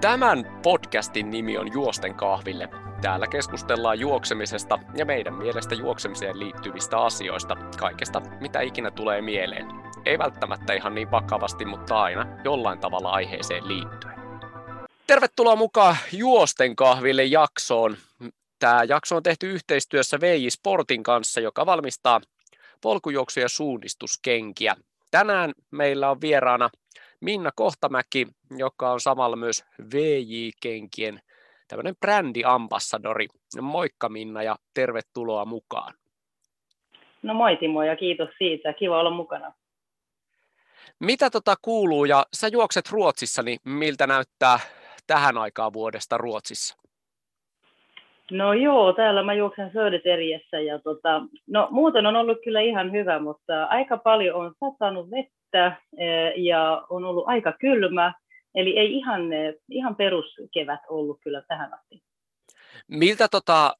Tämän podcastin nimi on Juosten kahville. Täällä keskustellaan juoksemisesta ja meidän mielestä juoksemiseen liittyvistä asioista, kaikesta mitä ikinä tulee mieleen. Ei välttämättä ihan niin vakavasti, mutta aina jollain tavalla aiheeseen liittyen. Tervetuloa mukaan Juosten kahville jaksoon. Tämä jakso on tehty yhteistyössä VJ Sportin kanssa, joka valmistaa polkujuoksu- ja suunnistuskenkiä. Tänään meillä on vieraana Minna Kohtamäki, joka on samalla myös VJ-kenkien tämmöinen brändiambassadori. Moikka Minna ja tervetuloa mukaan. No moi Timo ja kiitos siitä. Kiva olla mukana. Mitä tota kuuluu ja sä juokset Ruotsissa, niin miltä näyttää tähän aikaan vuodesta Ruotsissa? No joo, täällä mä juoksen Södertäljeessä ja tota, no muuten on ollut kyllä ihan hyvä, mutta aika paljon on satanut vettä eh, ja on ollut aika kylmä, eli ei ihan, eh, ihan peruskevät ollut kyllä tähän asti. Miltä tota,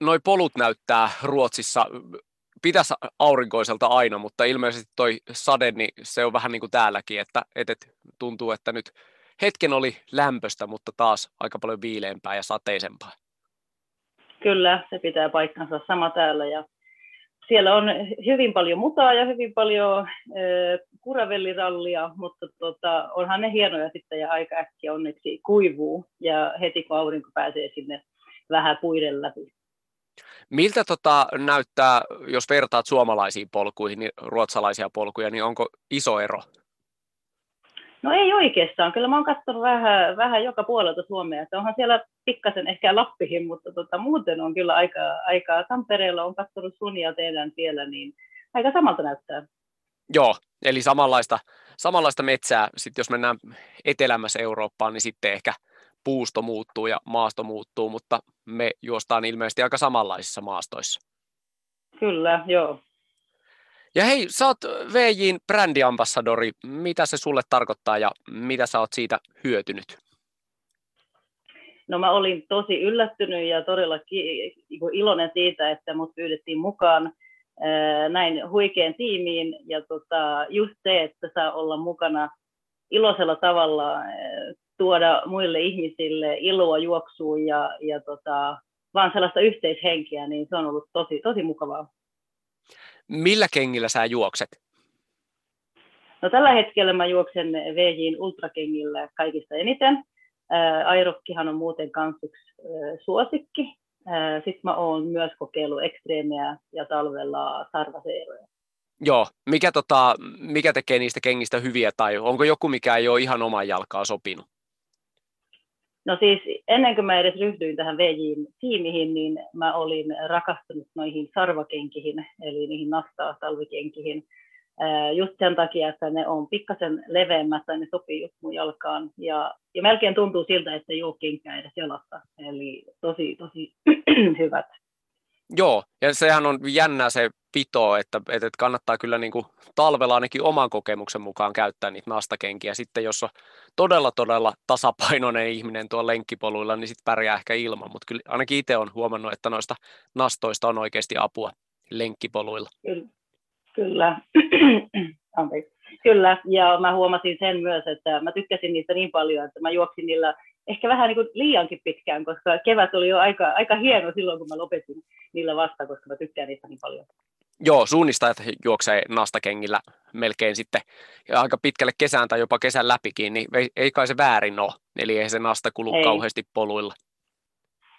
noi polut näyttää Ruotsissa? Pitäisi aurinkoiselta aina, mutta ilmeisesti toi sade, niin se on vähän niin kuin täälläkin, että, että tuntuu, että nyt hetken oli lämpöstä, mutta taas aika paljon viileämpää ja sateisempaa. Kyllä, se pitää paikkansa sama täällä. Ja siellä on hyvin paljon mutaa ja hyvin paljon äh, kuravellirallia, mutta tota, onhan ne hienoja sitten ja aika äkkiä onneksi kuivuu ja heti kun aurinko pääsee sinne vähän puiden läpi. Miltä tota näyttää, jos vertaat suomalaisiin polkuihin, niin ruotsalaisia polkuja, niin onko iso ero No ei oikeastaan. Kyllä mä oon katsonut vähän, vähän joka puolelta Suomea. Että onhan siellä pikkasen ehkä Lappihin, mutta tota, muuten on kyllä aika, aika Tampereella on katsonut sun ja teidän siellä, niin aika samalta näyttää. Joo, eli samanlaista, samanlaista metsää. Sitten jos mennään etelämässä Eurooppaan, niin sitten ehkä puusto muuttuu ja maasto muuttuu, mutta me juostaan ilmeisesti aika samanlaisissa maastoissa. Kyllä, joo. Ja hei, sä oot VJin brändiambassadori. Mitä se sulle tarkoittaa ja mitä sä oot siitä hyötynyt? No mä olin tosi yllättynyt ja todella niinku iloinen siitä, että mut pyydettiin mukaan näin huikean tiimiin. Ja tota, just se, että saa olla mukana iloisella tavalla, tuoda muille ihmisille iloa juoksuun ja, ja tota, vaan sellaista yhteishenkiä, niin se on ollut tosi, tosi mukavaa. Millä kengillä sä juokset? No tällä hetkellä mä juoksen VJin ultrakengillä kaikista eniten. Airokkihan on muuten kans yksi suosikki. Sitten mä oon myös kokeillut ekstreemiä ja talvella sarvaseeroja. Joo, mikä, tota, mikä tekee niistä kengistä hyviä tai onko joku, mikä ei ole ihan oman jalkaa sopinut? No siis ennen kuin mä edes ryhdyin tähän VJin tiimiin, niin mä olin rakastunut noihin sarvakenkihin, eli niihin nastaa talvikenkihin. Just sen takia, että ne on pikkasen leveämmät tai ne sopii just mun jalkaan. Ja, ja melkein tuntuu siltä, että ei ole kenkää edes jalassa. Eli tosi, tosi hyvät. Joo, ja sehän on jännää se pito, että, että kannattaa kyllä niin kuin talvella ainakin oman kokemuksen mukaan käyttää niitä nastakenkiä. Sitten jos on todella todella tasapainoinen ihminen tuolla lenkkipoluilla, niin sitten pärjää ehkä ilman, mutta kyllä ainakin itse olen huomannut, että noista nastoista on oikeasti apua lenkkipoluilla. Kyllä, kyllä. Kyllä, ja mä huomasin sen myös, että mä tykkäsin niistä niin paljon, että mä juoksin niillä ehkä vähän niin kuin liiankin pitkään, koska kevät oli jo aika, aika hieno silloin, kun mä lopetin niillä vasta, koska mä tykkään niistä niin paljon. Joo, suunnistajat juoksee nastakengillä melkein sitten ja aika pitkälle kesään tai jopa kesän läpikin, niin ei kai se väärin ole. Eli ei se nasta kulu ei. kauheasti poluilla.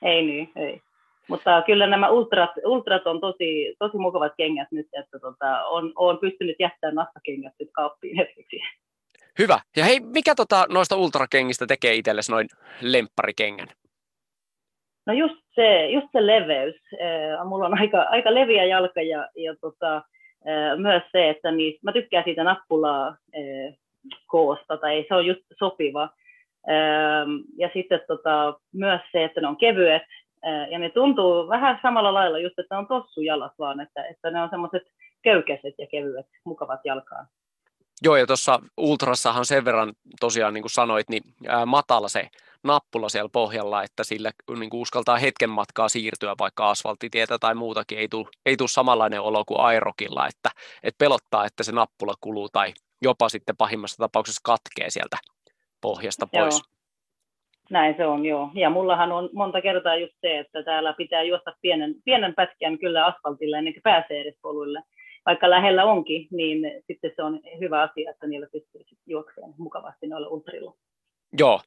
Ei niin, ei. Mutta kyllä nämä ultrat, ultrat on tosi, tosi mukavat kengät nyt, että tota, on, on pystynyt jättämään nastakengät nyt kaappiin hetkeksi. Hyvä. Ja hei, mikä tota, noista ultrakengistä tekee itsellesi noin lempparikengän? No just se, just se leveys. Mulla on aika, aika leviä jalka ja, ja tota, myös se, että niin, mä tykkään siitä nappulaa koosta, tai se on just sopiva. Ja sitten tota, myös se, että ne on kevyet, ja ne tuntuu vähän samalla lailla just, että ne on tossujalat vaan, että, että ne on semmoiset köykäiset ja kevyet, mukavat jalkaan. Joo, ja tuossa Ultrassahan sen verran tosiaan, niin kuin sanoit, niin ää, matala se nappula siellä pohjalla, että sillä niin kuin uskaltaa hetken matkaa siirtyä vaikka asfalttitietä tai muutakin, ei tule ei tule samanlainen olo kuin aerokilla, että, että pelottaa, että se nappula kuluu tai jopa sitten pahimmassa tapauksessa katkee sieltä pohjasta pois. Joo. Näin se on, joo. Ja mullahan on monta kertaa just se, että täällä pitää juosta pienen, pienen pätkän kyllä asfaltilla ennen kuin pääsee edes poluille. Vaikka lähellä onkin, niin sitten se on hyvä asia, että niillä pystyy juokseen mukavasti noilla ultrilla. Joo,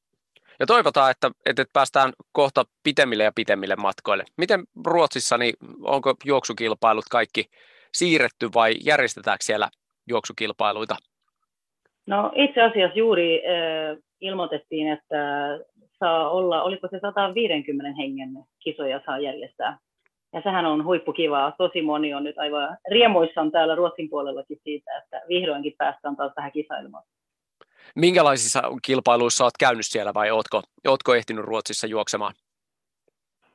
ja toivotaan, että, että päästään kohta pitemmille ja pitemmille matkoille. Miten Ruotsissa, niin onko juoksukilpailut kaikki siirretty vai järjestetäänkö siellä juoksukilpailuita? No itse asiassa juuri äh, ilmoitettiin, että saa olla, oliko se 150 hengen kisoja saa järjestää. Ja sehän on huippukivaa. Tosi moni on nyt aivan riemuissaan täällä Ruotsin puolellakin siitä, että vihdoinkin päästään taas tähän kisailemaan. Minkälaisissa kilpailuissa olet käynyt siellä vai ootko, ootko ehtinyt Ruotsissa juoksemaan?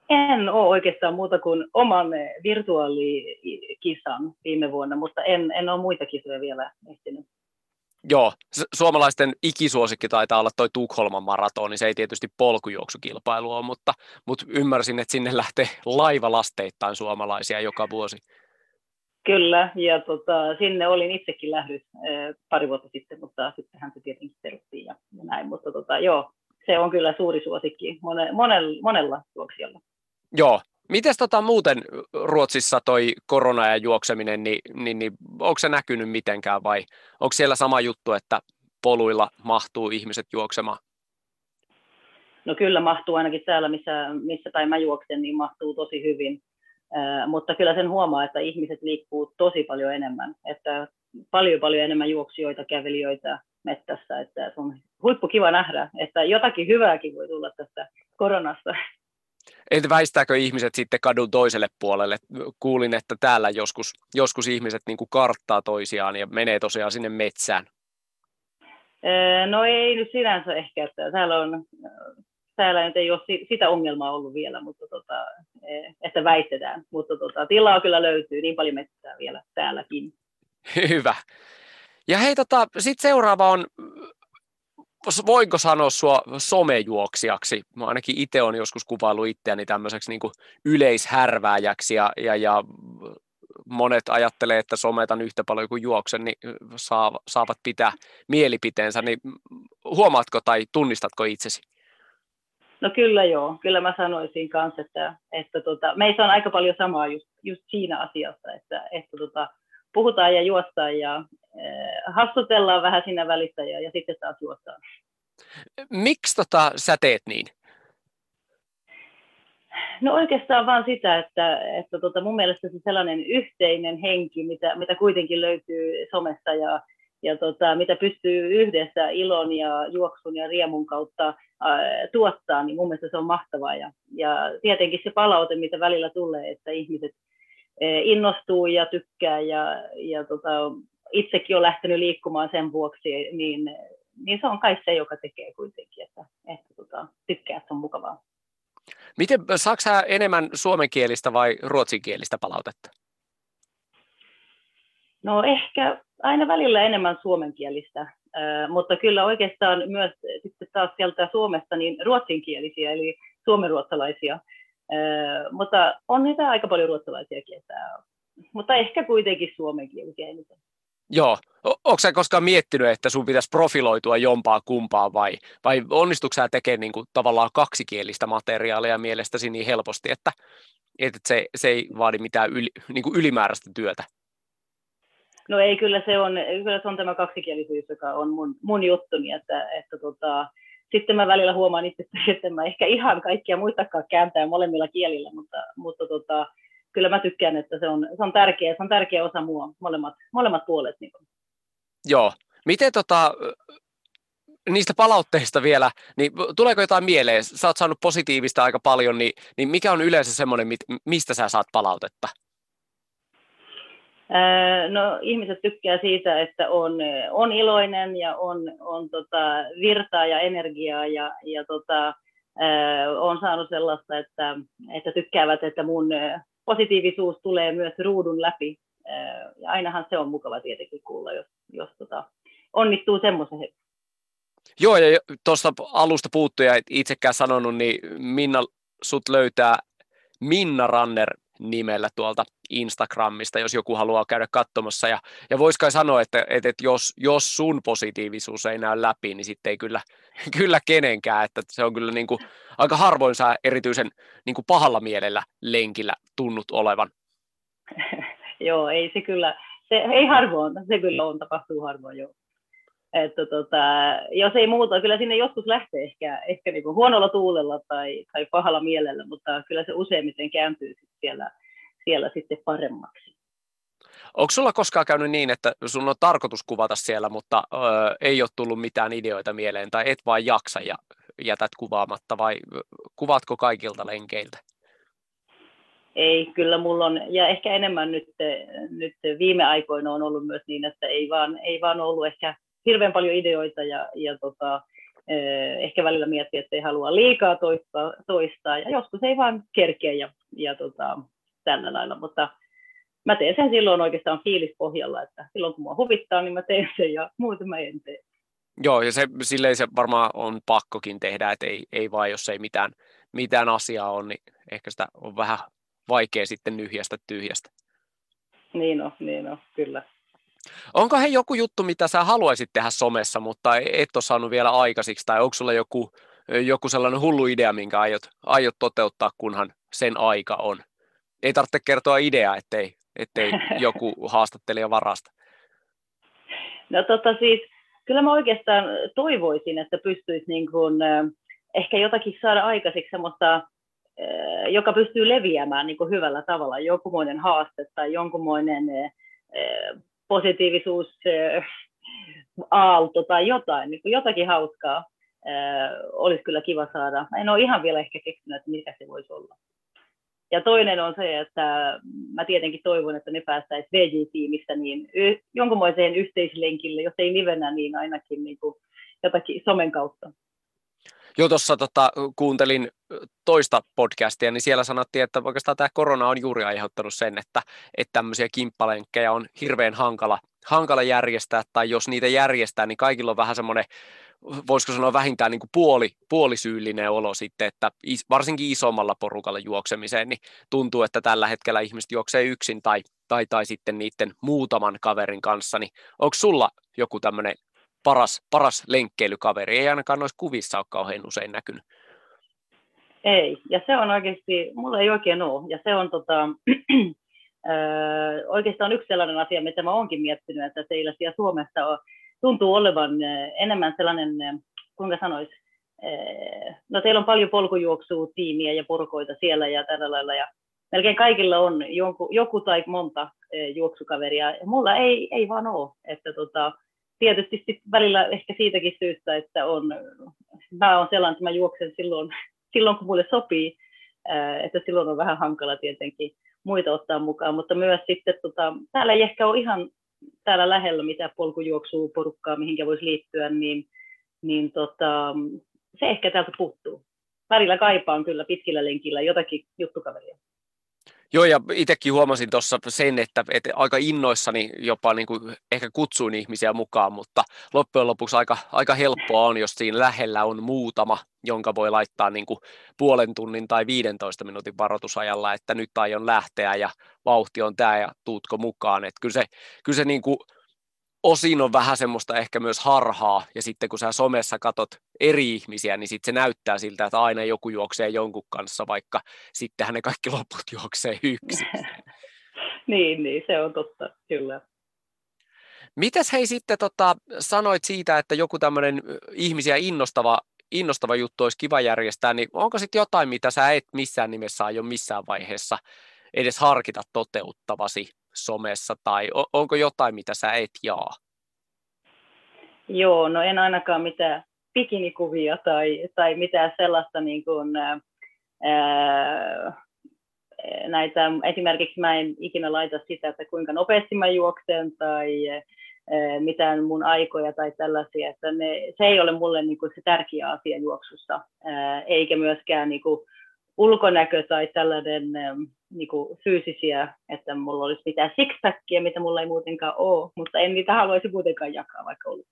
En ole oikeastaan muuta kuin oman virtuaalikisan viime vuonna, mutta en, en ole muita kisoja vielä ehtinyt. Joo, suomalaisten ikisuosikki taitaa olla toi Tukholman maratoni, niin se ei tietysti polkujuoksukilpailu ole, mutta, mutta ymmärsin, että sinne lähtee laivalasteittain suomalaisia joka vuosi. Kyllä, ja tota, sinne olin itsekin lähdys äh, pari vuotta sitten, mutta sittenhän se tietenkin peruttiin ja, ja näin, mutta tota, joo, se on kyllä suuri suosikki mone, monella, monella juoksijalla. Joo, Miten tota muuten Ruotsissa toi korona ja juokseminen, niin, niin, niin onko se näkynyt mitenkään vai onko siellä sama juttu, että poluilla mahtuu ihmiset juoksemaan? No kyllä mahtuu ainakin täällä, missä, missä tai mä juoksen, niin mahtuu tosi hyvin. Äh, mutta kyllä sen huomaa, että ihmiset liikkuu tosi paljon enemmän. Että paljon paljon enemmän juoksijoita, kävelijöitä mettässä. Että se on huippu kiva nähdä, että jotakin hyvääkin voi tulla tästä koronasta. Entä väistääkö ihmiset sitten kadun toiselle puolelle? Kuulin, että täällä joskus, joskus ihmiset niin kuin karttaa toisiaan ja menee tosiaan sinne metsään. No ei nyt sinänsä ehkä, että täällä, on, täällä nyt ei ole sitä ongelmaa ollut vielä, mutta tota, e, että väitetään. Mutta tota, tilaa kyllä löytyy niin paljon metsää vielä täälläkin. Hyvä. Ja hei, tota, sitten seuraava on voinko sanoa sua somejuoksijaksi? Mä ainakin itse on joskus kuvailu itseäni tämmöiseksi niin yleishärvääjäksi ja, ja, ja monet ajattelee, että sometan yhtä paljon kuin juoksen, niin saavat pitää mielipiteensä, niin huomaatko tai tunnistatko itsesi? No kyllä joo, kyllä mä sanoisin kanssa, että, että tota, meissä on aika paljon samaa just, just siinä asiassa, että, että tota, puhutaan ja juostaan ja äh, hassutellaan vähän siinä välissä ja, ja sitten taas juostaan. Miksi tota, sä teet niin? No oikeastaan vaan sitä, että, että tota mun mielestä se sellainen yhteinen henki, mitä, mitä kuitenkin löytyy somessa ja, ja tota, mitä pystyy yhdessä ilon ja juoksun ja riemun kautta ää, tuottaa, niin mun mielestä se on mahtavaa. Ja, ja tietenkin se palaute, mitä välillä tulee, että ihmiset Eh, innostuu ja tykkää ja, ja tota, itsekin on lähtenyt liikkumaan sen vuoksi, niin, niin se on kai se, joka tekee kuitenkin, että, että tota, tykkää, että on mukavaa. Miten, saako enemmän suomenkielistä vai ruotsinkielistä palautetta? No ehkä aina välillä enemmän suomenkielistä, mutta kyllä oikeastaan myös sitten taas sieltä Suomesta niin ruotsinkielisiä, eli suomenruotsalaisia mutta on niitä aika paljon ruotsalaisiakin, että, mutta ehkä kuitenkin suomenkielisiä eniten. Joo. Onko sä koskaan miettinyt, että sun pitäisi profiloitua jompaa kumpaa vai, vai onnistuuko sä tekemään niin kuin, tavallaan kaksikielistä materiaalia mielestäsi niin helposti, että, että se, se ei vaadi mitään yli, niin kuin ylimääräistä työtä? No ei, kyllä se on, kyllä se on tämä kaksikielisyys, joka on mun, mun juttuni, että, että tota, sitten mä välillä huomaan itse, että mä ehkä ihan kaikkia muistakaan kääntää molemmilla kielillä, mutta, mutta tota, kyllä mä tykkään, että se on, se on, tärkeä, se on tärkeä osa mua, molemmat, molemmat puolet. Niin Joo. Miten tota, niistä palautteista vielä, niin tuleeko jotain mieleen? Sä oot saanut positiivista aika paljon, niin, niin mikä on yleensä semmoinen, mistä sä saat palautetta? No ihmiset tykkää siitä, että on, on iloinen ja on, on tota, virtaa ja energiaa ja, ja tota, on saanut sellaista, että, että tykkäävät, että mun positiivisuus tulee myös ruudun läpi. Ja ainahan se on mukava tietenkin kuulla, jos, jos tota, onnistuu semmoisen Joo, ja tuosta alusta puuttuja itsekään sanonut, niin Minna sut löytää Minna Ranner nimellä tuolta Instagramista, jos joku haluaa käydä katsomassa. Ja, ja vois kai sanoa, että, että, että jos, jos sun positiivisuus ei näy läpi, niin sitten ei kyllä, kyllä kenenkään. Että se on kyllä niin kuin, aika harvoin sä erityisen niin kuin pahalla mielellä lenkillä tunnut olevan. joo, ei se kyllä, se ei harvoin, se kyllä on, tapahtuu harvoin, joo. Että tota, jos ei muuta, kyllä sinne joskus lähtee ehkä, ehkä niin kuin huonolla tuulella tai, tai pahalla mielellä, mutta kyllä se useimmiten kääntyy siellä, siellä sitten paremmaksi. Onko sulla koskaan käynyt niin, että sun on tarkoitus kuvata siellä, mutta ö, ei ole tullut mitään ideoita mieleen, tai et vain jaksa ja jätät kuvaamatta, vai kuvaatko kaikilta lenkeiltä? Ei, kyllä mulla on, ja ehkä enemmän nyt, nyt viime aikoina on ollut myös niin, että ei vaan, ei vaan ollut ehkä hirveän paljon ideoita ja, ja tota, eh, ehkä välillä miettii, että ei halua liikaa toistaa, toistaa ja joskus ei vaan kerkeä ja, ja tota, tällä lailla, mutta mä teen sen silloin oikeastaan fiilispohjalla, että silloin kun mua huvittaa, niin mä teen sen ja muuten mä en tee. Joo, ja se, silleen se varmaan on pakkokin tehdä, että ei, ei vaan, jos ei mitään, mitään asiaa ole, niin ehkä sitä on vähän vaikea sitten nyhjästä tyhjästä. Niin on, niin on, kyllä. Onko he joku juttu, mitä sä haluaisit tehdä somessa, mutta et ole saanut vielä aikaisiksi, tai onko sulla joku, joku sellainen hullu idea, minkä aiot, aiot toteuttaa, kunhan sen aika on? Ei tarvitse kertoa ideaa, ettei, ettei joku haastattelija varasta. No tota siis, kyllä mä oikeastaan toivoisin, että pystyisi niin kuin, ehkä jotakin saada aikaiseksi semmoista, joka pystyy leviämään niin kuin hyvällä tavalla, jonkunmoinen haaste tai jonkunmoinen positiivisuus aalto tai jotain, niin jotakin hauskaa olisi kyllä kiva saada. En ole ihan vielä ehkä keksinyt, että mikä se voisi olla. Ja toinen on se, että mä tietenkin toivon, että me päästäisiin VJ-tiimistä niin jonkunmoiseen yhteislenkille, jos ei livenä, niin ainakin niin kuin jotakin somen kautta. Joo, tuossa tota, kuuntelin toista podcastia, niin siellä sanottiin, että oikeastaan tämä korona on juuri aiheuttanut sen, että, että tämmöisiä kimppalenkkejä on hirveän hankala, hankala järjestää, tai jos niitä järjestää, niin kaikilla on vähän semmoinen, voisiko sanoa vähintään niin kuin puoli, puolisyyllinen olo sitten, että is, varsinkin isommalla porukalla juoksemiseen, niin tuntuu, että tällä hetkellä ihmiset juoksee yksin tai, tai, tai sitten niiden muutaman kaverin kanssa, niin onko sulla joku tämmöinen paras, paras lenkkeilykaveri. Ei ainakaan noissa kuvissa ole kauhean usein näkynyt. Ei, ja se on oikeasti, mulla ei oikein ole. Ja se on tota, oikeastaan yksi sellainen asia, mitä mä oonkin miettinyt, että teillä siellä Suomessa on, tuntuu olevan enemmän sellainen, kuinka sanois, no teillä on paljon polkujuoksua, tiimiä ja porukoita siellä ja tällä lailla, ja melkein kaikilla on joku, joku tai monta juoksukaveria, ja mulla ei, ei vaan ole, että tota, tietysti sit välillä ehkä siitäkin syystä, että on, mä olen sellainen, että mä juoksen silloin, silloin kun mulle sopii, että silloin on vähän hankala tietenkin muita ottaa mukaan, mutta myös sitten tota, täällä ei ehkä ole ihan täällä lähellä mitä polkujuoksua porukkaa, mihinkä voisi liittyä, niin, niin tota, se ehkä täältä puuttuu. Välillä kaipaan kyllä pitkillä lenkillä jotakin juttukaveria. Joo, ja itsekin huomasin tuossa sen, että, että aika innoissani jopa niin kuin ehkä kutsuin ihmisiä mukaan, mutta loppujen lopuksi aika, aika helppoa on, jos siinä lähellä on muutama, jonka voi laittaa niin kuin puolen tunnin tai 15 minuutin varoitusajalla, että nyt aion lähteä ja vauhti on tämä ja tuutko mukaan. Että kyllä se, kyllä se niin kuin osin on vähän semmoista ehkä myös harhaa, ja sitten kun sä somessa katot eri ihmisiä, niin sitten se näyttää siltä, että aina joku juoksee jonkun kanssa, vaikka sittenhän ne kaikki loput juoksee yksin. niin, niin, se on totta, kyllä. Mitäs hei sitten tota, sanoit siitä, että joku tämmöinen ihmisiä innostava, innostava juttu olisi kiva järjestää, niin onko sitten jotain, mitä sä et missään nimessä aio missään vaiheessa edes harkita toteuttavasi somessa, tai onko jotain, mitä sä et jaa? Joo, no en ainakaan mitään bikinikuvia tai, tai mitään sellaista niin kuin, ää, näitä, esimerkiksi mä en ikinä laita sitä, että kuinka nopeasti mä juoksen tai ää, mitään mun aikoja tai tällaisia, että ne, se ei ole mulle niin kuin se tärkeä asia juoksussa, ää, eikä myöskään niin kuin ulkonäkö tai tällainen niin kuin fyysisiä, että mulla olisi mitään sixpackia, mitä mulla ei muutenkaan ole, mutta en niitä haluaisi muutenkaan jakaa, vaikka olisi.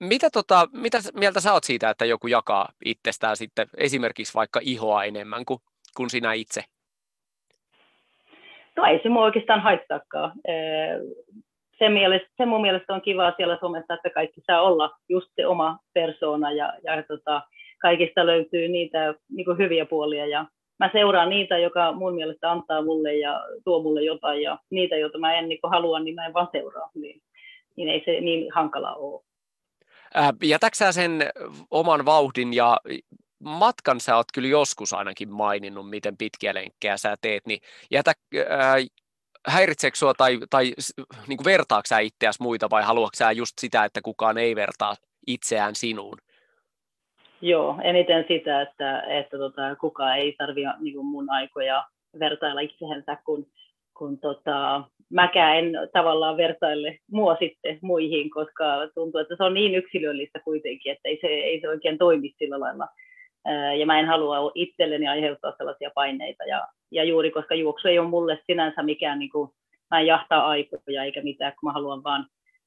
Mitä, tota, mitä mieltä sä oot siitä, että joku jakaa itsestään sitten esimerkiksi vaikka ihoa enemmän kuin, kuin sinä itse? No ei se mua oikeastaan haittaakaan. Se, mielestä, se mun mielestä on kiva siellä somessa, että kaikki saa olla just se oma persoona ja, ja tota, kaikista löytyy niitä niin hyviä puolia ja mä seuraan niitä, joka mun mielestä antaa mulle ja tuo mulle jotain ja niitä, joita mä en niin halua, niin mä en vaan seuraa. Niin, niin ei se niin hankala ole. Jätäksä sen oman vauhdin ja matkan sä oot kyllä joskus ainakin maininnut, miten pitkiä lenkkejä sä teet, niin jätä, ää, häiritseekö sua tai, tai niin kuin vertaako sä itseäsi muita vai haluatko sä just sitä, että kukaan ei vertaa itseään sinuun? Joo, eniten sitä, että, että tota, kukaan ei tarvitse niin mun aikoja vertailla itseensä, kun, kun tota, mäkään en tavallaan vertaile mua sitten muihin, koska tuntuu, että se on niin yksilöllistä kuitenkin, että ei se, ei se oikein toimi sillä lailla. Ja mä en halua itselleni aiheuttaa sellaisia paineita. Ja, ja juuri koska juoksu ei ole mulle sinänsä mikään, niin kuin, mä en jahtaa aikoja eikä mitään, kun mä haluan vaan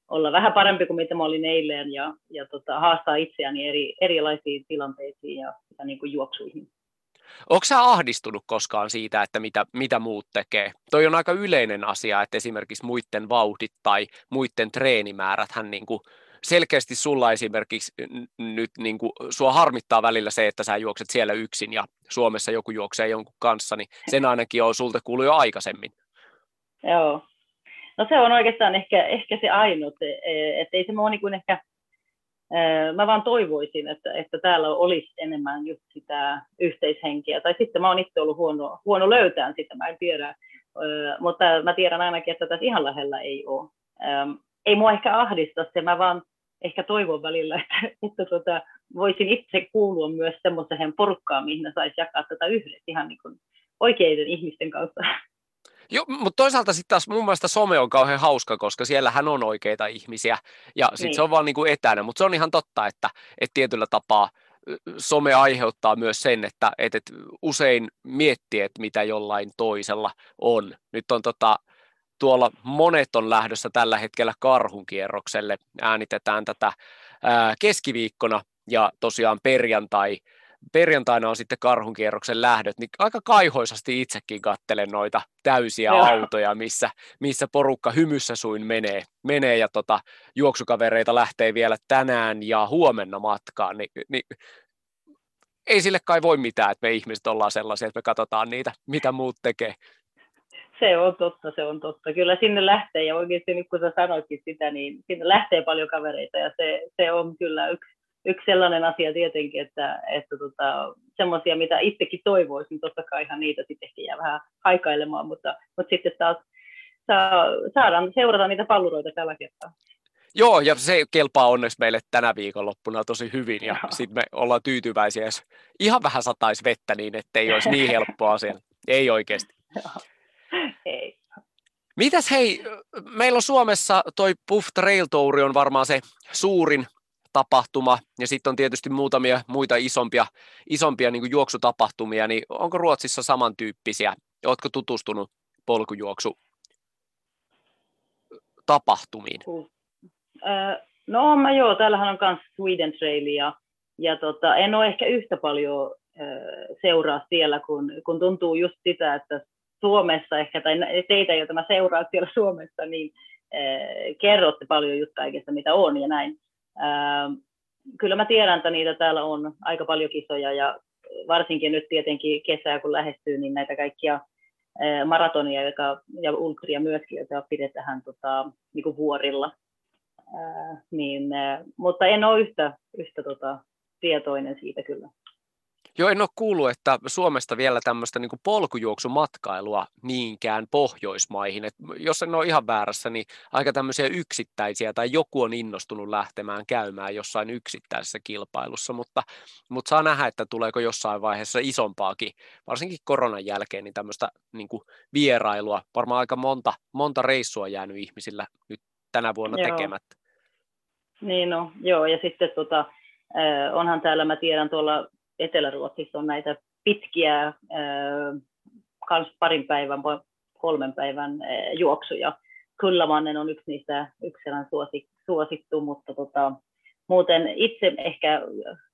olla vähän parempi kuin mitä mä olin eilen ja, ja tota, haastaa itseäni eri, erilaisiin tilanteisiin ja, ja niin kuin juoksuihin. Onko sä ahdistunut koskaan siitä, että mitä, mitä muut tekee? Toi on aika yleinen asia, että esimerkiksi muiden vauhdit tai muiden treenimäärät hän niin kuin selkeästi sulla esimerkiksi nyt niin kuin, sua harmittaa välillä se, että sä juokset siellä yksin ja Suomessa joku juoksee jonkun kanssa, niin sen ainakin on sulta kuullut jo aikaisemmin. Joo. No se on oikeastaan ehkä, ehkä se ainut, e, e, että ei se mua niin ehkä mä vaan toivoisin, että, että täällä olisi enemmän just sitä yhteishenkiä. Tai sitten mä oon itse ollut huono, huono löytään sitä, mä en tiedä. Mutta mä tiedän ainakin, että tässä ihan lähellä ei ole. Ei mua ehkä ahdista se, mä vaan ehkä toivon välillä, että, että tota, voisin itse kuulua myös semmoiseen porukkaan, mihin saisi jakaa tätä yhdessä ihan niin kuin oikeiden ihmisten kanssa. Joo, mutta toisaalta sitten taas mun mielestä some on kauhean hauska, koska siellähän on oikeita ihmisiä ja sitten niin. se on vaan niin kuin etänä, mutta se on ihan totta, että, että tietyllä tapaa some aiheuttaa myös sen, että, että, että usein miettii, että mitä jollain toisella on. Nyt on tota, tuolla monet on lähdössä tällä hetkellä karhunkierrokselle, äänitetään tätä ää, keskiviikkona ja tosiaan perjantai perjantaina on sitten karhunkierroksen lähdöt, niin aika kaihoisasti itsekin kattelen noita täysiä Joo. autoja, missä, missä porukka hymyssä suin menee, menee ja tota, juoksukavereita lähtee vielä tänään ja huomenna matkaan, niin, niin ei sille kai voi mitään, että me ihmiset ollaan sellaisia, että me katsotaan niitä, mitä muut tekee. Se on totta, se on totta. Kyllä sinne lähtee, ja oikeasti nyt kun sä sanoitkin sitä, niin sinne lähtee paljon kavereita, ja se, se on kyllä yksi yksi sellainen asia tietenkin, että, että tota, semmoisia, mitä itsekin toivoisin, totta kai ihan niitä sitten ehkä jää vähän haikailemaan, mutta, mutta sitten taas saa, saadaan seurata niitä palluroita tällä kertaa. Joo, ja se kelpaa onneksi meille tänä viikonloppuna tosi hyvin, ja sitten me ollaan tyytyväisiä, jos ihan vähän sataisi vettä niin, että ei olisi niin helppoa siellä. Ei oikeasti. ei. Mitäs hei, meillä on Suomessa toi Puff Trail Tour on varmaan se suurin tapahtuma, ja sitten on tietysti muutamia muita isompia, isompia niin juoksutapahtumia, niin onko Ruotsissa samantyyppisiä? Oletko tutustunut polkujuoksu tapahtumiin? No mä joo, täällähän on myös Sweden Trail ja, ja tota, en ole ehkä yhtä paljon seuraa siellä, kun, kun tuntuu just sitä, että Suomessa ehkä, tai teitä, joita mä seuraan siellä Suomessa, niin kerrotte paljon just kaikesta, mitä on ja näin. Ähm, kyllä mä tiedän, että niitä täällä on aika paljon kisoja ja varsinkin nyt tietenkin kesää kun lähestyy, niin näitä kaikkia äh, maratonia joka, ja ultria myöskin, joita pidetään tota, niin kuin vuorilla. Ää, niin, äh, mutta en ole yhtä, yhtä tota, tietoinen siitä kyllä. Joo, en ole kuullut, että Suomesta vielä tämmöistä niin polkujuoksumatkailua niinkään Pohjoismaihin. Et jos en ole ihan väärässä, niin aika tämmöisiä yksittäisiä tai joku on innostunut lähtemään käymään jossain yksittäisessä kilpailussa, mutta, mutta saa nähdä, että tuleeko jossain vaiheessa isompaakin, varsinkin koronan jälkeen, niin tämmöistä niin vierailua. Varmaan aika monta, monta reissua jäänyt ihmisillä nyt tänä vuonna joo. tekemättä. Niin no, joo, ja sitten tota, onhan täällä, mä tiedän tuolla Etelä-Ruotsissa on näitä pitkiä kans parin päivän, kolmen päivän juoksuja. Kullamannen on yksi niistä yksi suosittu, mutta tota, muuten itse ehkä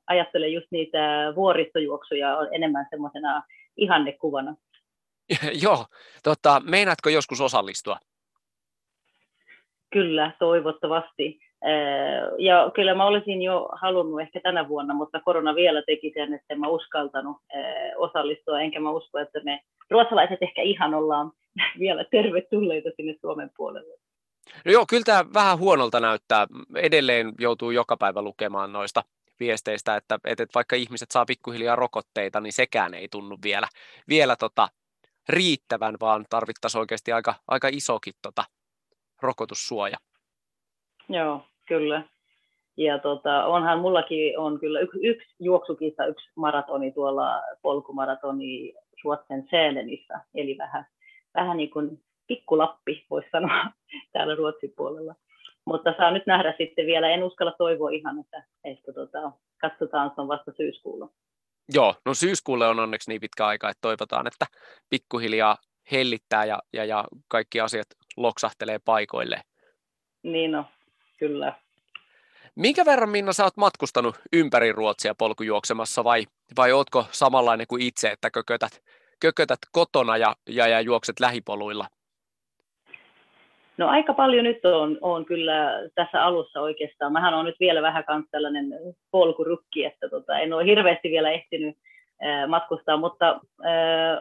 ajattelen just niitä vuoristojuoksuja enemmän semmoisena ihannekuvana. Joo, tota, meinaatko joskus osallistua? Kyllä, toivottavasti. Ja kyllä mä olisin jo halunnut ehkä tänä vuonna, mutta korona vielä teki sen, että en mä uskaltanut osallistua, enkä mä usko, että me ruotsalaiset ehkä ihan ollaan vielä tervetulleita sinne Suomen puolelle. No joo, kyllä tämä vähän huonolta näyttää. Edelleen joutuu joka päivä lukemaan noista viesteistä, että, että vaikka ihmiset saa pikkuhiljaa rokotteita, niin sekään ei tunnu vielä, vielä tota, riittävän, vaan tarvittaisiin oikeasti aika, aika isokin tota, rokotussuoja. Joo, kyllä. Ja tota, onhan mullakin on kyllä yksi, yksi juoksukisa, yksi maratoni tuolla polkumaratoni Ruotsen Säälenissä, eli vähän, vähän niin kuin pikkulappi, voisi sanoa, täällä Ruotsin puolella. Mutta saa nyt nähdä sitten vielä, en uskalla toivoa ihan, että, että tota, katsotaan, se on vasta syyskuulla. Joo, no syyskuulle on onneksi niin pitkä aika, että toivotaan, että pikkuhiljaa hellittää ja, ja, ja kaikki asiat loksahtelee paikoille. Niin no, kyllä. Minkä verran, Minna, sä oot matkustanut ympäri Ruotsia polkujuoksemassa vai, vai ootko samanlainen kuin itse, että kökötät, kökötät kotona ja, ja, ja juokset lähipoluilla? No aika paljon nyt on, on kyllä tässä alussa oikeastaan. Mähän on nyt vielä vähän kans tällainen polkurukki, että tota, en ole hirveästi vielä ehtinyt matkustaa, mutta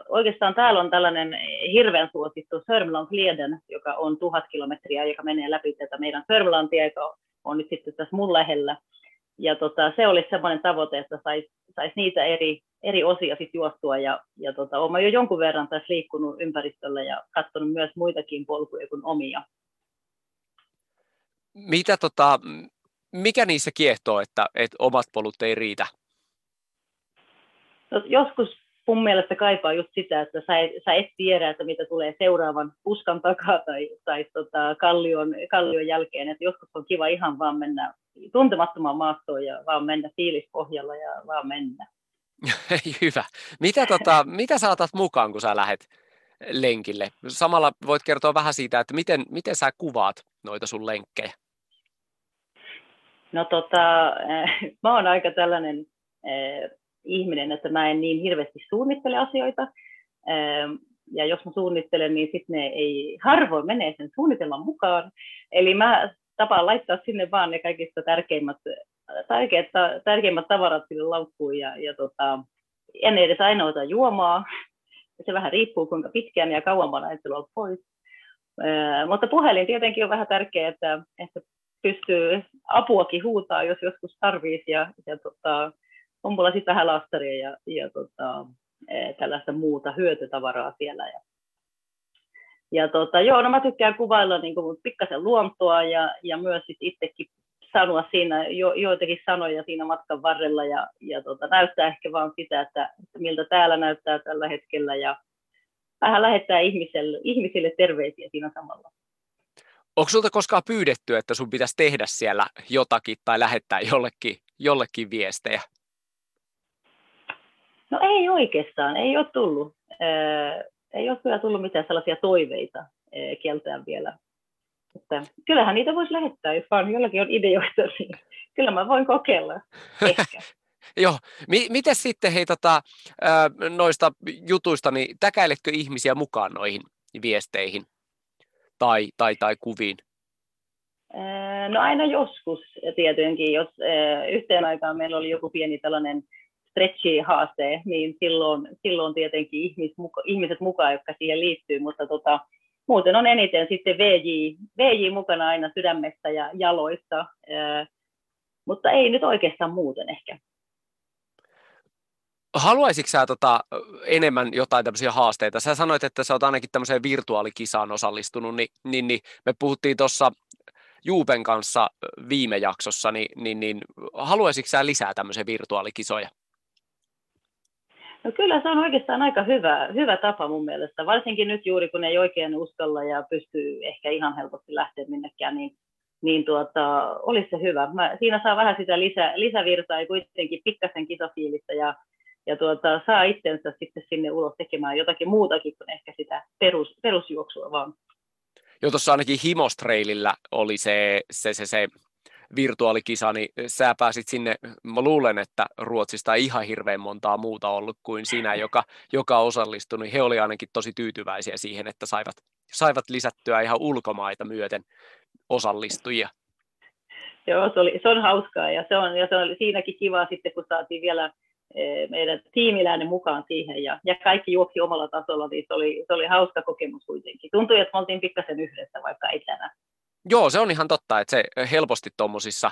oikeastaan täällä on tällainen hirveän suosittu Sörmlandsleden, joka on tuhat kilometriä, joka menee läpi tätä meidän Sörmlantia, joka on nyt sitten tässä mun lähellä. Ja tota, se olisi semmoinen tavoite, että saisi sais niitä eri, eri osia sitten juostua. Ja, ja tota, olen jo jonkun verran tässä liikkunut ympäristöllä ja katsonut myös muitakin polkuja kuin omia. Mitä tota, mikä niissä kiehtoo, että, että omat polut ei riitä? No, joskus mun mielestä kaipaa just sitä, että sä et, sä et tiedä, että mitä tulee seuraavan puskan takaa tai, tai tota, kallion, kallion jälkeen. Että joskus on kiva ihan vaan mennä tuntemattomaan maastoon ja vaan mennä fiilispohjalla ja vaan mennä. Hyvä. Mitä, tota, mitä saatat mukaan, kun sä lähdet lenkille? Samalla voit kertoa vähän siitä, että miten, miten sä kuvaat noita sun lenkkejä? No tota, mä oon aika tällainen äh, ihminen, että mä en niin hirveästi suunnittele asioita. Ähm, ja jos mä suunnittelen, niin sitten ne ei harvoin menee sen suunnitelman mukaan. Eli mä tapaan laittaa sinne vaan ne kaikista tärkeimmät, tärkeimmät, tärkeimmät tavarat sille laukkuun ja, ja tota, en edes aina juomaa. Se vähän riippuu kuinka pitkään ja kauan mä lähden pois. Äh, mutta puhelin tietenkin on vähän tärkeä, että, että pystyy apuakin huutaa, jos joskus tarvitsisi. Ja, ja tota, on mulla sitten vähän lastaria ja, ja tota, e, tällaista muuta hyötytavaraa siellä. Ja, ja tota, joo, no mä tykkään kuvailla niin kuin pikkasen luontoa ja, ja myös sit itsekin sanoa siinä jo, joitakin sanoja siinä matkan varrella ja, ja tota, näyttää ehkä vaan sitä, että, että miltä täällä näyttää tällä hetkellä ja vähän lähettää ihmisille, ihmisille terveisiä siinä samalla. Onko sinulta koskaan pyydetty, että sun pitäisi tehdä siellä jotakin tai lähettää jollekin, jollekin viestejä? No ei oikeastaan, ei ole tullut. ei ole kyllä tullut mitään sellaisia toiveita kieltään vielä. Että kyllähän niitä voisi lähettää, jos vaan jollakin on ideoita, niin kyllä mä voin kokeilla ehkä. Joo. M- miten sitten hei, tota, noista jutuista, niin täkäiletkö ihmisiä mukaan noihin viesteihin tai, tai, tai kuviin? No aina joskus tietenkin, jos yhteen aikaan meillä oli joku pieni tällainen stretchi-haaste, niin silloin, silloin tietenkin ihmis, muka, ihmiset mukaan, jotka siihen liittyy, mutta tota, muuten on eniten sitten VJ, VJ mukana aina sydämessä ja jaloissa, ää, mutta ei nyt oikeastaan muuten ehkä. Haluaisitko sä tota, enemmän jotain tämmöisiä haasteita? Sä sanoit, että sä oot ainakin tämmöiseen virtuaalikisaan osallistunut, niin, niin, niin me puhuttiin tuossa Juupen kanssa viime jaksossa, niin, niin, niin haluaisitko sä lisää tämmöisiä virtuaalikisoja? No kyllä se on oikeastaan aika hyvä, hyvä tapa mun mielestä, varsinkin nyt juuri kun ei oikein uskalla ja pystyy ehkä ihan helposti lähteä minnekään, niin, niin tuota, olisi se hyvä. Mä, siinä saa vähän sitä lisä, lisävirtaa ja kuitenkin pikkasen kisafiilistä ja, ja tuota, saa itsensä sitten sinne ulos tekemään jotakin muutakin kuin ehkä sitä perus, perusjuoksua vaan. Joo, tuossa ainakin Himostreilillä oli se, se, se, se virtuaalikisa, niin sä pääsit sinne, mä luulen, että Ruotsista ei ihan hirveän montaa muuta ollut kuin sinä, joka, joka osallistui, niin he olivat ainakin tosi tyytyväisiä siihen, että saivat, saivat lisättyä ihan ulkomaita myöten osallistujia. Joo, se, oli, se on hauskaa ja se on, ja se on siinäkin kiva sitten, kun saatiin vielä e, meidän tiimiläinen mukaan siihen ja, ja kaikki juoksi omalla tasolla, niin se oli, se oli hauska kokemus kuitenkin. Tuntui, että me oltiin pikkasen yhdessä, vaikka ei tänään. Joo, se on ihan totta, että se helposti tuommoisissa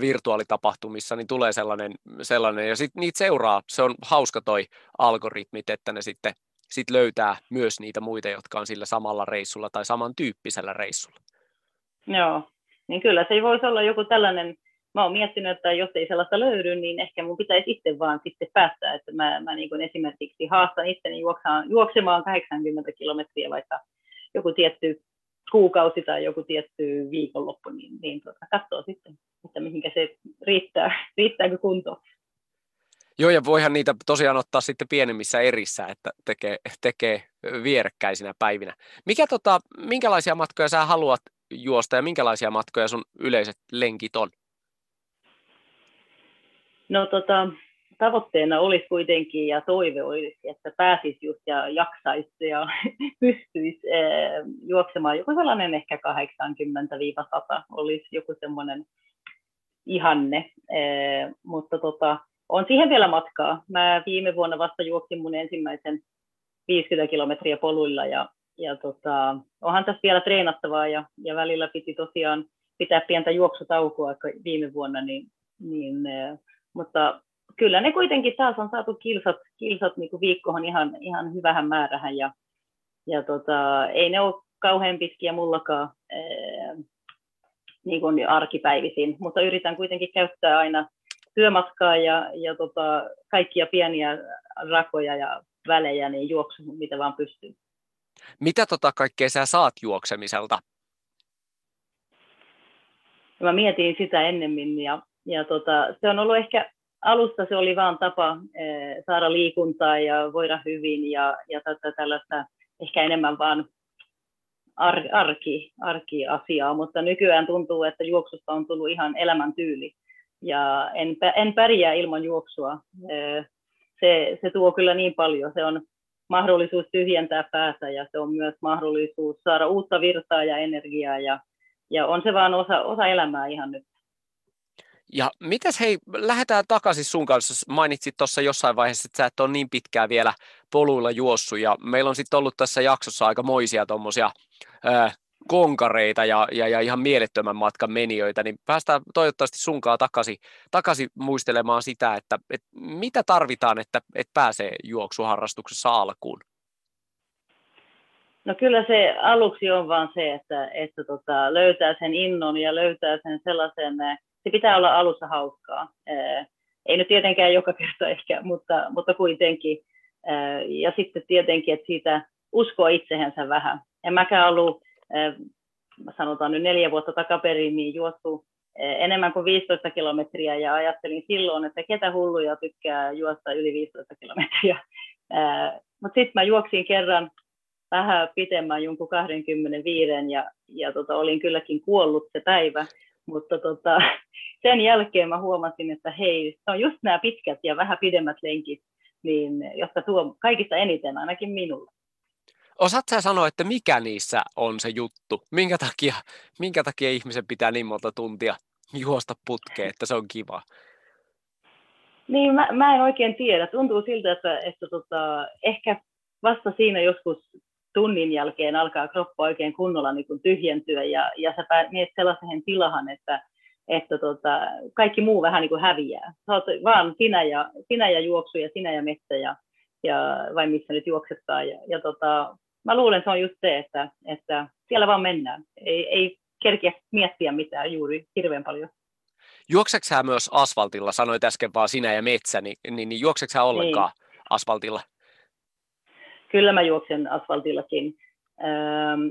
virtuaalitapahtumissa niin tulee sellainen, sellainen ja sitten niitä seuraa, se on hauska toi algoritmit, että ne sitten sit löytää myös niitä muita, jotka on sillä samalla reissulla tai samantyyppisellä reissulla. Joo, niin kyllä se voisi olla joku tällainen, mä oon miettinyt, että jos ei sellaista löydy, niin ehkä mun pitäisi itse vaan sitten päästä, että mä, mä niin esimerkiksi haastan juoksemaan, juoksemaan 80 kilometriä, vaikka joku tietty kuukausi tai joku tietty viikonloppu, niin, niin tuota, katsoo sitten, että mihinkä se riittää, riittääkö kunto. Joo, ja voihan niitä tosiaan ottaa sitten pienemmissä erissä, että tekee, tekee vierekkäisinä päivinä. Mikä tota, minkälaisia matkoja sä haluat juosta ja minkälaisia matkoja sun yleiset lenkit on? No tota, tavoitteena olisi kuitenkin ja toive olisi, että pääsisi just ja jaksaisi ja pystyisi eh, juoksemaan joku sellainen ehkä 80-100 olisi joku semmoinen ihanne, eh, mutta tota, on siihen vielä matkaa. Mä viime vuonna vasta juoksin mun ensimmäisen 50 kilometriä poluilla ja, ja tota, onhan tässä vielä treenattavaa ja, ja välillä piti tosiaan pitää pientä juoksutaukoa viime vuonna, niin, niin, eh, mutta kyllä ne kuitenkin taas on saatu kilsat, kilsat niin kuin viikkoon ihan, ihan hyvähän määrähän ja, ja tota, ei ne ole kauhean pitkiä mullakaan niin kuin arkipäivisin, mutta yritän kuitenkin käyttää aina työmatkaa ja, ja tota, kaikkia pieniä rakoja ja välejä niin juoksu, mitä vaan pystyy. Mitä tota kaikkea sä saat juoksemiselta? Mä mietin sitä ennemmin ja, ja tota, se on ollut ehkä alusta se oli vain tapa eh, saada liikuntaa ja voida hyvin ja, ja tätä tällaista ehkä enemmän vaan ar, arki, arkiasiaa, mutta nykyään tuntuu, että juoksusta on tullut ihan elämäntyyli ja en, en pärjää ilman juoksua. Eh, se, se tuo kyllä niin paljon. Se on mahdollisuus tyhjentää päätä ja se on myös mahdollisuus saada uutta virtaa ja energiaa ja, ja on se vaan osa, osa elämää ihan nyt. Ja mitäs hei, lähdetään takaisin sun kanssa. Mainitsit tuossa jossain vaiheessa, että sä et ole niin pitkään vielä poluilla juossut ja meillä on sitten ollut tässä jaksossa aika moisia tuommoisia konkareita ja, ja, ja, ihan mielettömän matkan menijöitä, niin päästään toivottavasti sunkaan takaisin, takaisin muistelemaan sitä, että, että mitä tarvitaan, että, että pääsee juoksuharrastuksessa alkuun? No kyllä se aluksi on vaan se, että, että tota, löytää sen innon ja löytää sen sellaisen se pitää olla alussa hauskaa. Ei nyt tietenkään joka kerta ehkä, mutta, mutta kuitenkin. Ja sitten tietenkin, että siitä uskoo itsehensä vähän. En mäkään ollut, sanotaan nyt neljä vuotta takaperin, niin juostu enemmän kuin 15 kilometriä ja ajattelin silloin, että ketä hulluja tykkää juosta yli 15 kilometriä. Mutta sitten mä juoksin kerran vähän pitemmän jonkun 25 ja, ja tota, olin kylläkin kuollut se päivä. Mutta tota, sen jälkeen mä huomasin, että hei, se on just nämä pitkät ja vähän pidemmät lenkit, niin, jotka tuo kaikista eniten ainakin minulle. Osaat sä sanoa, että mikä niissä on se juttu? Minkä takia, minkä takia ihmisen pitää niin monta tuntia juosta putkeen, että se on kiva? Niin, mä, mä en oikein tiedä. Tuntuu siltä, että, että tota, ehkä vasta siinä joskus tunnin jälkeen alkaa kroppa oikein kunnolla niin kuin tyhjentyä ja, ja sä menet sellaiseen tilahan, että, että tota, kaikki muu vähän niin kuin häviää. Sä oot vaan sinä ja, sinä ja juoksu ja sinä ja metsä ja, ja vai missä nyt juoksettaa. Ja, ja tota, mä luulen, että se on just se, että, että siellä vaan mennään. Ei, ei kerkiä miettiä mitään juuri hirveän paljon. Juokseksä myös asfaltilla? Sanoit äsken vaan sinä ja metsä, niin, niin, niin juokseksä ollenkaan niin. asfaltilla? Kyllä mä juoksen asfaltillakin.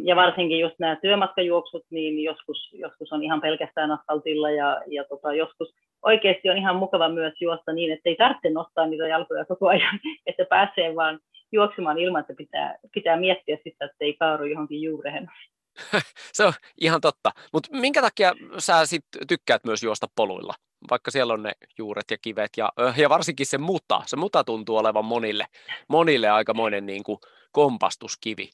Ja varsinkin just nämä työmatkajuoksut, niin joskus, joskus on ihan pelkästään asfaltilla ja, ja tota, joskus oikeasti on ihan mukava myös juosta niin, että ei tarvitse nostaa niitä jalkoja koko ajan, että pääsee vaan juoksemaan ilman, että pitää, pitää miettiä sitä, että ei kaaru johonkin juureen. Se on ihan totta. Mutta minkä takia sä sit tykkäät myös juosta poluilla? Vaikka siellä on ne juuret ja kivet ja, ja varsinkin se muta. Se muta tuntuu olevan monille, monille aikamoinen niin kuin kompastuskivi.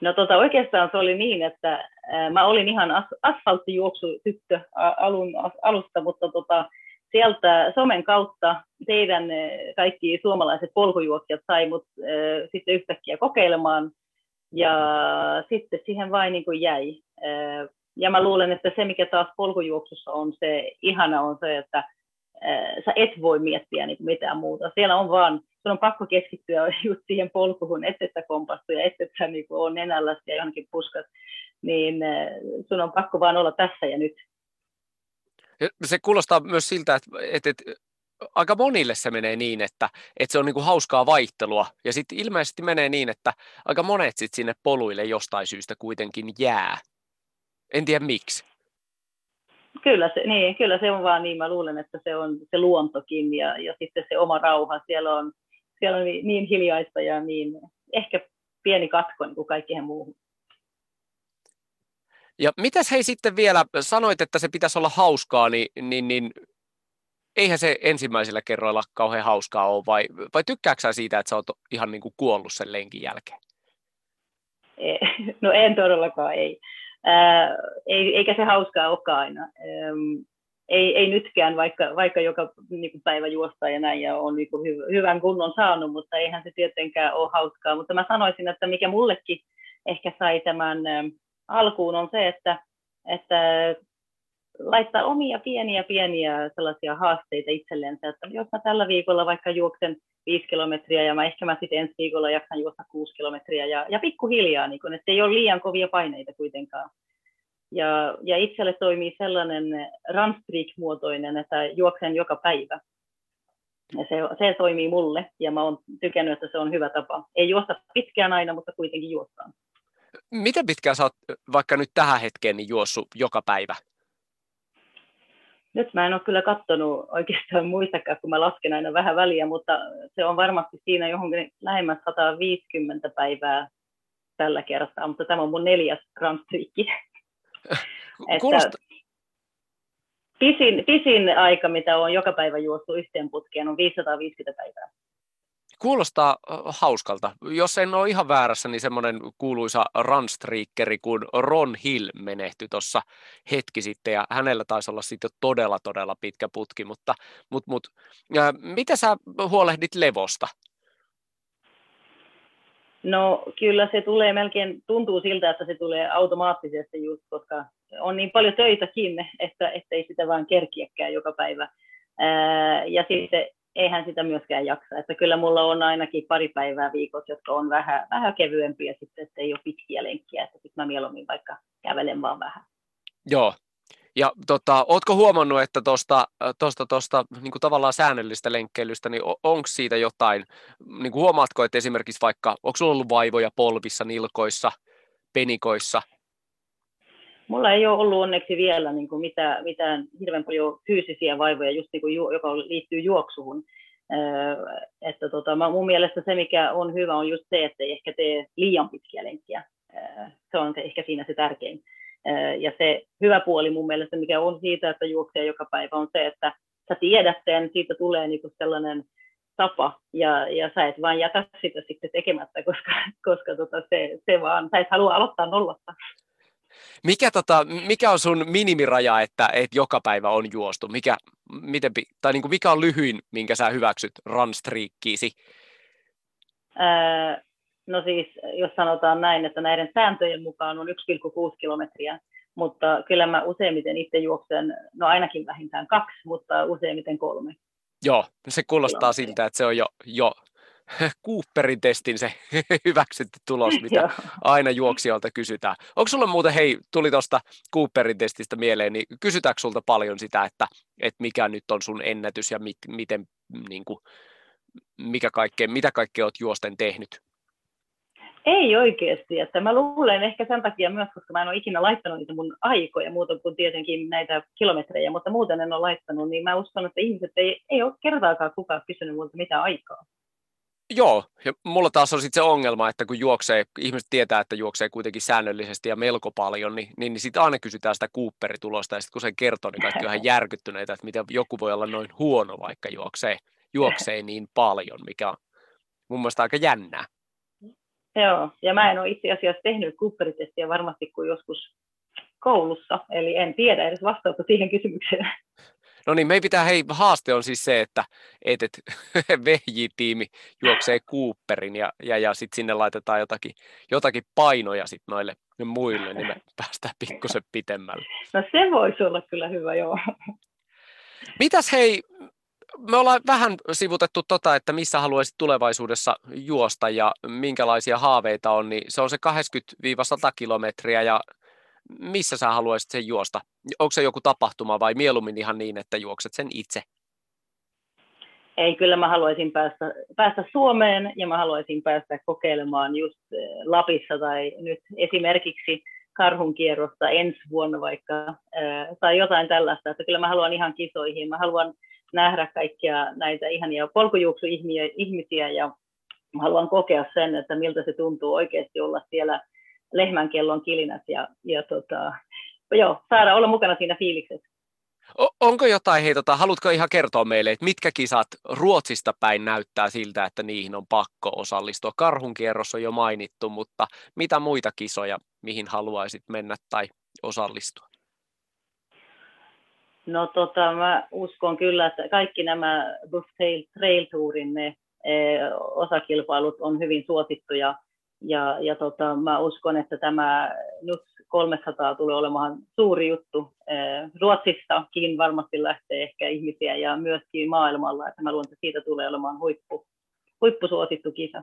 No tota, oikeastaan se oli niin, että ää, mä olin ihan as, asfalttijuoksutyttö alun, alusta, mutta tota, sieltä somen kautta teidän kaikki suomalaiset polkujuoksijat sai mut ää, sitten yhtäkkiä kokeilemaan ja sitten siihen vain niin kuin jäi. Ja mä luulen, että se mikä taas polkujuoksussa on se ihana on se, että sä et voi miettiä niin mitään muuta. Siellä on vaan, sun on pakko keskittyä just siihen polkuun, ettei sä kompastu ja ettei sä niin on nenällä ja johonkin puskat, niin sun on pakko vaan olla tässä ja nyt. Se kuulostaa myös siltä, että, että, että aika monille se menee niin, että, että se on niin kuin hauskaa vaihtelua. Ja sitten ilmeisesti menee niin, että aika monet sit sinne poluille jostain syystä kuitenkin jää. En tiedä miksi. Kyllä se, niin, kyllä se on vaan niin. Mä luulen, että se on se luontokin ja, ja sitten se oma rauha. Siellä on, siellä on niin, niin hiljaista ja niin ehkä pieni katko niin kuin kaikkeen muuhun. Ja mitäs hei sitten vielä, sanoit, että se pitäisi olla hauskaa, niin, niin, niin eihän se ensimmäisellä kerroilla kauhean hauskaa ole, vai, vai tykkääksä siitä, että sä oot ihan niin kuin kuollut sen lenkin jälkeen? No en todellakaan, ei. Ää, ei eikä se hauskaa olekaan aina. Ei, ei nytkään, vaikka, vaikka joka niin kuin päivä juosta ja näin, ja on niin kuin hy, hyvän kunnon saanut, mutta eihän se tietenkään ole hauskaa. Mutta mä sanoisin, että mikä mullekin ehkä sai tämän alkuun on se, että, että laittaa omia pieniä pieniä sellaisia haasteita itsellensä, että jos mä tällä viikolla vaikka juoksen viisi kilometriä ja mä ehkä mä sitten ensi viikolla jaksan juosta kuusi kilometriä ja, ja pikkuhiljaa, niin kun, että ei ole liian kovia paineita kuitenkaan. Ja, ja itselle toimii sellainen runstreak-muotoinen, että juoksen joka päivä. Ja se, se toimii mulle ja mä oon tykännyt, että se on hyvä tapa. Ei juosta pitkään aina, mutta kuitenkin juostaan. Miten pitkään sä oot vaikka nyt tähän hetkeen niin juossut joka päivä? Nyt mä en ole kyllä katsonut oikeastaan muistakaan, kun mä lasken aina vähän väliä, mutta se on varmasti siinä johonkin lähemmäs 150 päivää tällä kertaa, mutta tämä on mun neljäs Grand Kuulosta... pisin, pisin aika, mitä on joka päivä juostu yhteen putkeen, on 550 päivää. Kuulostaa hauskalta. Jos en ole ihan väärässä, niin semmoinen kuuluisa runstreakeri kuin Ron Hill menehtyi tuossa hetki sitten, ja hänellä taisi olla sitten todella, todella pitkä putki, mutta, mutta, mutta äh, miten sä huolehdit levosta? No kyllä se tulee melkein, tuntuu siltä, että se tulee automaattisesti just, koska on niin paljon töitäkin, että ei sitä vaan kerkiäkään joka päivä. Ää, ja sitten eihän sitä myöskään jaksa. Että kyllä mulla on ainakin pari päivää viikossa, jotka on vähän, vähän kevyempiä sitten, että ei ole pitkiä lenkkiä, että sitten mä mieluummin vaikka kävelen vaan vähän. Joo, ja tota, ootko huomannut, että tuosta tosta, tosta, niin tavallaan säännöllistä lenkkeilystä, niin onko siitä jotain, niin huomaatko, että esimerkiksi vaikka, onko sulla ollut vaivoja polvissa, nilkoissa, penikoissa, Mulla ei ole ollut onneksi vielä niin kuin mitään, mitään hirveän paljon fyysisiä vaivoja, just niin kuin, joka liittyy juoksuun. että tota, mun mielestä se, mikä on hyvä, on just se, että ei ehkä tee liian pitkiä lenkkiä. se on ehkä siinä se tärkein. ja se hyvä puoli mun mielestä, mikä on siitä, että juoksee joka päivä, on se, että sä tiedät sen, siitä tulee niin kuin sellainen tapa, ja, ja sä et vaan jätä sitä sitten tekemättä, koska, koska tota se, se vaan, sä et halua aloittaa nollasta. Mikä, tota, mikä on sun minimiraja, että, että joka päivä on juostu? Mikä, miten, tai niin kuin mikä on lyhyin, minkä sä hyväksyt runstreakkiisi? Öö, no siis, jos sanotaan näin, että näiden sääntöjen mukaan on 1,6 kilometriä, mutta kyllä mä useimmiten itse juoksen, no ainakin vähintään kaksi, mutta useimmiten kolme. Joo, se kuulostaa siltä, että se on jo, jo Cooperin testin se hyväksytty tulos, mitä aina juoksijoilta kysytään. Onko sulla muuten, hei, tuli tuosta Cooperin testistä mieleen, niin kysytäänkö sulta paljon sitä, että, että mikä nyt on sun ennätys ja mit, miten, niin kuin, mikä kaikkea, mitä kaikkea olet juosten tehnyt? Ei oikeasti, että mä luulen ehkä sen takia myös, koska mä en ole ikinä laittanut niitä mun aikoja muuta kuin tietenkin näitä kilometrejä, mutta muuten en ole laittanut, niin mä uskon, että ihmiset ei, ei ole kertaakaan kukaan kysynyt multa mitä aikaa. Joo, ja mulla taas on sitten se ongelma, että kun juoksee, ihmiset tietää, että juoksee kuitenkin säännöllisesti ja melko paljon, niin, niin, niin sitten aina kysytään sitä Cooperitulosta, ja sitten kun sen kertoo, niin kaikki on ihan järkyttyneitä, että miten joku voi olla noin huono, vaikka juoksee, juoksee niin paljon, mikä on mun mielestä aika jännää. Joo, ja mä en ole itse asiassa tehnyt Cooperitestiä varmasti kuin joskus koulussa, eli en tiedä edes vastausta siihen kysymykseen. No niin, meidän pitää, hei, haaste on siis se, että et, et, VJ-tiimi juoksee Cooperin ja, ja, ja sitten sinne laitetaan jotakin, jotakin painoja sitten noille muille, niin me päästään pikkusen pitemmälle. No se voisi olla kyllä hyvä, joo. Mitäs hei, me ollaan vähän sivutettu tota, että missä haluaisit tulevaisuudessa juosta ja minkälaisia haaveita on, niin se on se 80-100 kilometriä ja missä sä haluaisit sen juosta? Onko se joku tapahtuma vai mieluummin ihan niin, että juokset sen itse? Ei, kyllä mä haluaisin päästä, päästä Suomeen ja mä haluaisin päästä kokeilemaan just eh, Lapissa tai nyt esimerkiksi karhun kierrosta ensi vuonna vaikka, eh, tai jotain tällaista, että kyllä mä haluan ihan kisoihin. Mä haluan nähdä kaikkia näitä ihania polkujuoksuihmisiä ja mä haluan kokea sen, että miltä se tuntuu oikeasti olla siellä lehmän kellon kilinät ja, ja tota, joo, saada olla mukana siinä fiiliksessä. Onko jotain, hei, tota, haluatko ihan kertoa meille, että mitkä kisat Ruotsista päin näyttää siltä, että niihin on pakko osallistua? Karhun kierros on jo mainittu, mutta mitä muita kisoja, mihin haluaisit mennä tai osallistua? No tota, mä uskon kyllä, että kaikki nämä Buff Trail Tourin ne, e, osakilpailut on hyvin suosittuja ja, ja tota, mä uskon, että tämä nyt 300 tulee olemaan suuri juttu. Eh, Ruotsistakin varmasti lähtee ehkä ihmisiä ja myöskin maailmalla, että mä luulen, että siitä tulee olemaan huippu, huippusuosittu kisa.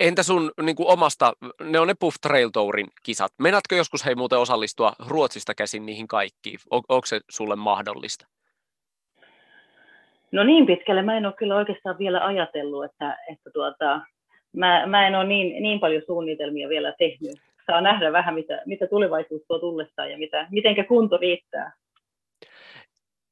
Entä sun niin kuin omasta, ne on ne Puff Trail Tourin kisat. Menaatko joskus hei muuten osallistua Ruotsista käsin niihin kaikkiin? On, onko se sulle mahdollista? No niin pitkälle mä en ole kyllä oikeastaan vielä ajatellut, että, että tuota, mä, mä en ole niin, niin paljon suunnitelmia vielä tehnyt. Saa nähdä vähän, mitä, mitä tulevaisuus tuo tullessaan ja mitä, mitenkä kunto riittää.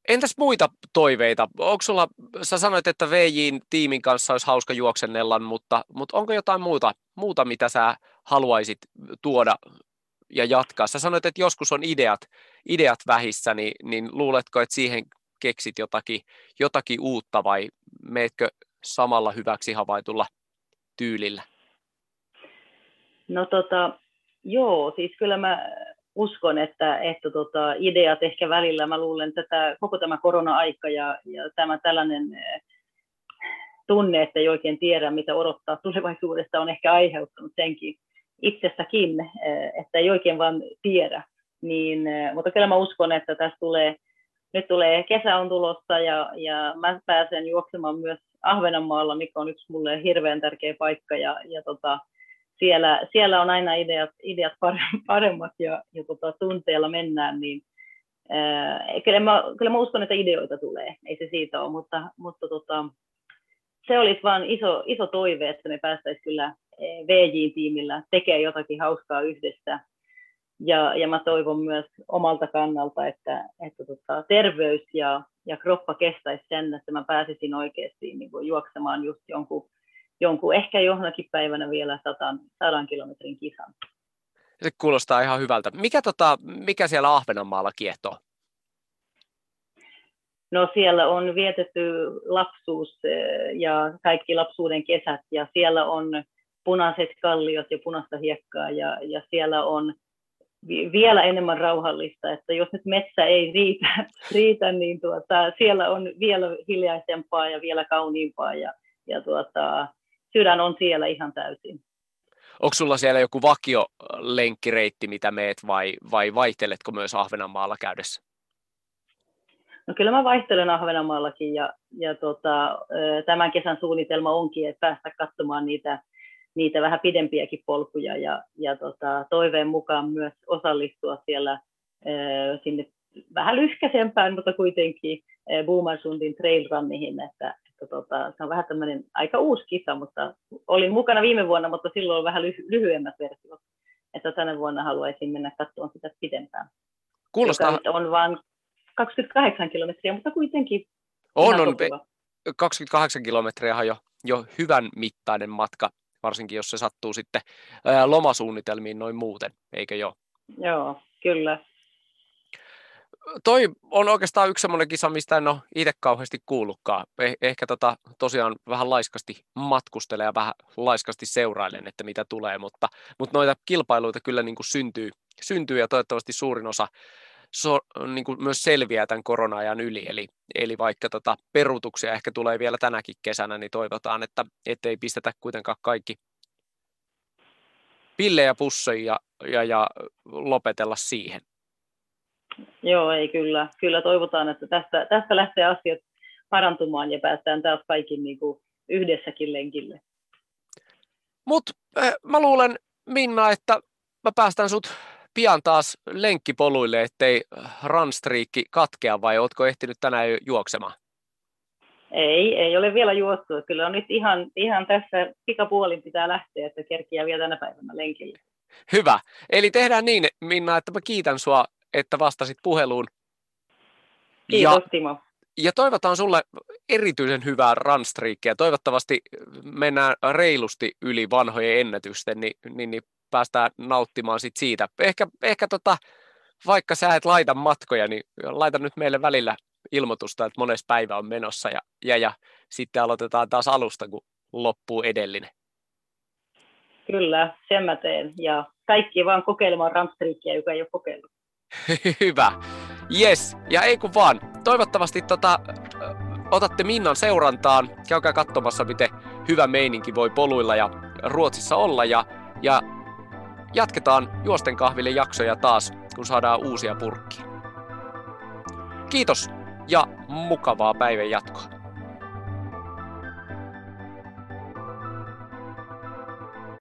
Entäs muita toiveita? Onko sulla, sä sanoit, että VJin tiimin kanssa olisi hauska juoksennella, mutta, mutta onko jotain muuta, muuta, mitä sä haluaisit tuoda ja jatkaa? Sä sanoit, että joskus on ideat, ideat vähissä, niin, niin luuletko, että siihen keksit jotakin, jotakin uutta vai meetkö samalla hyväksi havaitulla tyylillä? No tota, joo, siis kyllä mä uskon, että, että tota, ideat ehkä välillä, mä luulen, että tämä, koko tämä korona-aika ja, ja tämä tällainen eh, tunne, että ei oikein tiedä, mitä odottaa tulevaisuudesta, on ehkä aiheuttanut senkin itsestäkin, eh, että ei oikein vaan tiedä. Niin, eh, mutta kyllä mä uskon, että tässä tulee, nyt tulee kesä on tulossa ja, ja mä pääsen juoksemaan myös Ahvenanmaalla, mikä on yksi mulle hirveän tärkeä paikka ja, ja tota, siellä, siellä on aina ideat, ideat paremmat ja, ja tota, tunteella mennään, niin ää, kyllä, mä, kyllä mä uskon, että ideoita tulee, ei se siitä ole, mutta, mutta tota, se olisi vain iso, iso toive, että me päästäisiin kyllä VJ-tiimillä tekemään jotakin hauskaa yhdessä. Ja, ja mä toivon myös omalta kannalta, että, että tota, terveys ja, ja kroppa kestäisi sen, että mä pääsisin oikeasti niin kuin juoksemaan just jonkun, jonkun ehkä johonkin päivänä vielä sadan, sadan kilometrin kisan. Se kuulostaa ihan hyvältä. Mikä, tota, mikä siellä Ahvenanmaalla kiehtoo? No siellä on vietetty lapsuus eh, ja kaikki lapsuuden kesät ja siellä on punaiset kalliot ja punaista hiekkaa ja, ja siellä on vielä enemmän rauhallista, että jos nyt metsä ei riitä, riitä niin tuota, siellä on vielä hiljaisempaa ja vielä kauniimpaa ja, ja tuota, sydän on siellä ihan täysin. Onko sulla siellä joku vakio lenkkireitti, mitä meet vai, vai vaihteletko myös Ahvenanmaalla käydessä? No kyllä mä vaihtelen Ahvenanmaallakin ja, ja tota, tämän kesän suunnitelma onkin, että päästä katsomaan niitä niitä vähän pidempiäkin polkuja ja, ja tota, toiveen mukaan myös osallistua siellä äh, sinne vähän lyhkäisempään, mutta kuitenkin Boomersundin trail runnihin, että, että tota, se on vähän tämmöinen aika uusi kisa, mutta olin mukana viime vuonna, mutta silloin on vähän lyhy- lyhyemmät versiot, että tänä vuonna haluaisin mennä katsomaan sitä pidempään. Kuulostaa... on vain 28 kilometriä, mutta kuitenkin on, on. 28 kilometriä jo jo hyvän mittainen matka, varsinkin jos se sattuu sitten ää, lomasuunnitelmiin noin muuten, eikö jo? Joo, kyllä. Toi on oikeastaan yksi semmoinen kisa, mistä en ole itse kauheasti kuullutkaan. Eh- ehkä tota, tosiaan vähän laiskasti matkustelen ja vähän laiskasti seurailen, että mitä tulee, mutta, mutta noita kilpailuita kyllä niin kuin syntyy, syntyy ja toivottavasti suurin osa so, niin kuin myös selviää tämän korona-ajan yli. Eli, eli vaikka tota peruutuksia ehkä tulee vielä tänäkin kesänä, niin toivotaan, että ei pistetä kuitenkaan kaikki pillejä pussiin ja, ja, ja lopetella siihen. Joo, ei kyllä. Kyllä toivotaan, että tästä, tästä lähtee asiat parantumaan ja päästään taas kaikki niin kuin yhdessäkin lenkille. Mutta äh, mä luulen, Minna, että mä päästän sut pian taas lenkkipoluille, ettei runstreakki katkea, vai ootko ehtinyt tänään jo juoksemaan? Ei, ei ole vielä juostu. Kyllä on nyt ihan, ihan tässä pikapuolin pitää lähteä, että kerkiää vielä tänä päivänä lenkille. Hyvä. Eli tehdään niin, Minna, että mä kiitän sua, että vastasit puheluun. Kiitos, ja, Timo. Ja toivotaan sulle erityisen hyvää runstreakia. Toivottavasti mennään reilusti yli vanhojen ennätysten, niin, niin, niin päästään nauttimaan sit siitä. Ehkä, ehkä tota, vaikka sä et laita matkoja, niin laita nyt meille välillä ilmoitusta, että monessa päivä on menossa ja, ja, ja sitten aloitetaan taas alusta, kun loppuu edellinen. Kyllä, sen mä teen. Ja kaikki vaan kokeilemaan ramstriikkiä, joka ei ole kokeillut. Hyvä. Yes, ja ei kun vaan. Toivottavasti tota, otatte Minnan seurantaan. Käykää katsomassa, miten hyvä meininki voi poluilla ja Ruotsissa olla. Ja, ja jatketaan Juosten kahville jaksoja taas, kun saadaan uusia purkkia. Kiitos ja mukavaa päivän jatkoa.